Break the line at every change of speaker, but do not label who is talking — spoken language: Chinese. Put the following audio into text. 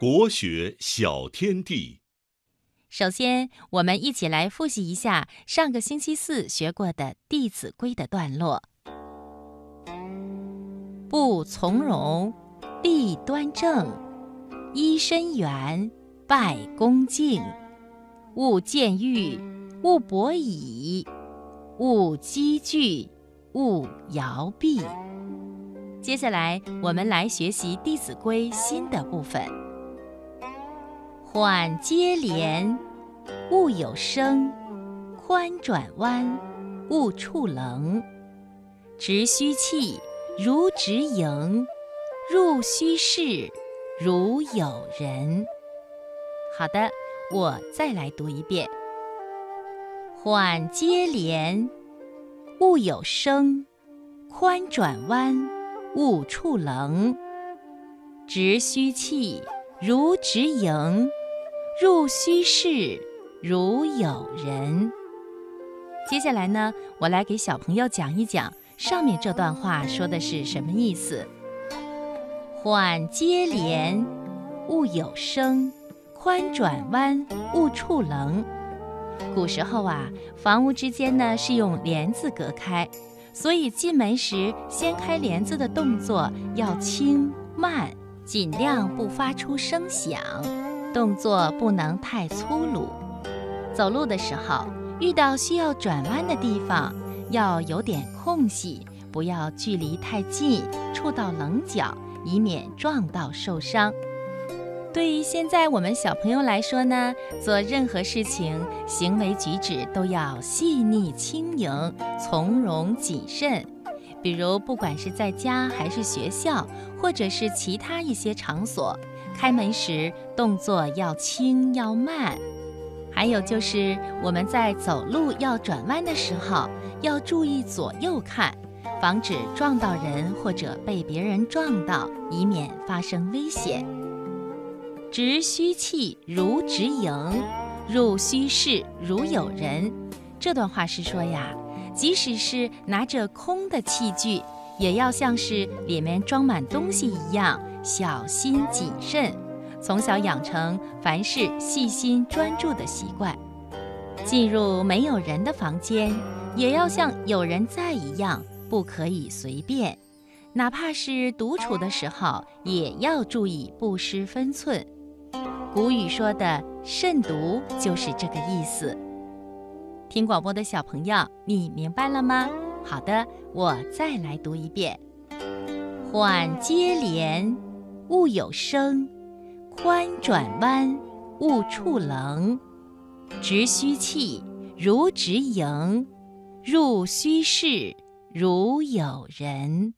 国学小天地。
首先，我们一起来复习一下上个星期四学过的《弟子规》的段落：不从容，立端正，揖深远，拜恭敬，勿见欲，勿博倚，勿积聚，勿摇臂。接下来，我们来学习《弟子规》新的部分。缓接连，勿有声；宽转弯，勿触棱。直虚气，如直营；入虚室，如有人。好的，我再来读一遍。缓接连，勿有声；宽转弯。勿触棱，直虚气，如直营；入虚室，如有人。接下来呢，我来给小朋友讲一讲上面这段话说的是什么意思。缓接连，勿有声；宽转弯，勿触棱。古时候啊，房屋之间呢是用帘子隔开。所以进门时掀开帘子的动作要轻慢，尽量不发出声响，动作不能太粗鲁。走路的时候遇到需要转弯的地方，要有点空隙，不要距离太近，触到棱角，以免撞到受伤。对于现在我们小朋友来说呢，做任何事情，行为举止都要细腻轻盈、从容谨慎。比如，不管是在家还是学校，或者是其他一些场所，开门时动作要轻要慢。还有就是我们在走路要转弯的时候，要注意左右看，防止撞到人或者被别人撞到，以免发生危险。直虚气如直营，入虚室如有人。这段话是说呀，即使是拿着空的器具，也要像是里面装满东西一样小心谨慎。从小养成凡事细心专注的习惯。进入没有人的房间，也要像有人在一样，不可以随便。哪怕是独处的时候，也要注意不失分寸。古语说的“慎独”就是这个意思。听广播的小朋友，你明白了吗？好的，我再来读一遍：缓接连，勿有声；宽转弯，勿触棱。直虚气，如直营；入虚室，如有人。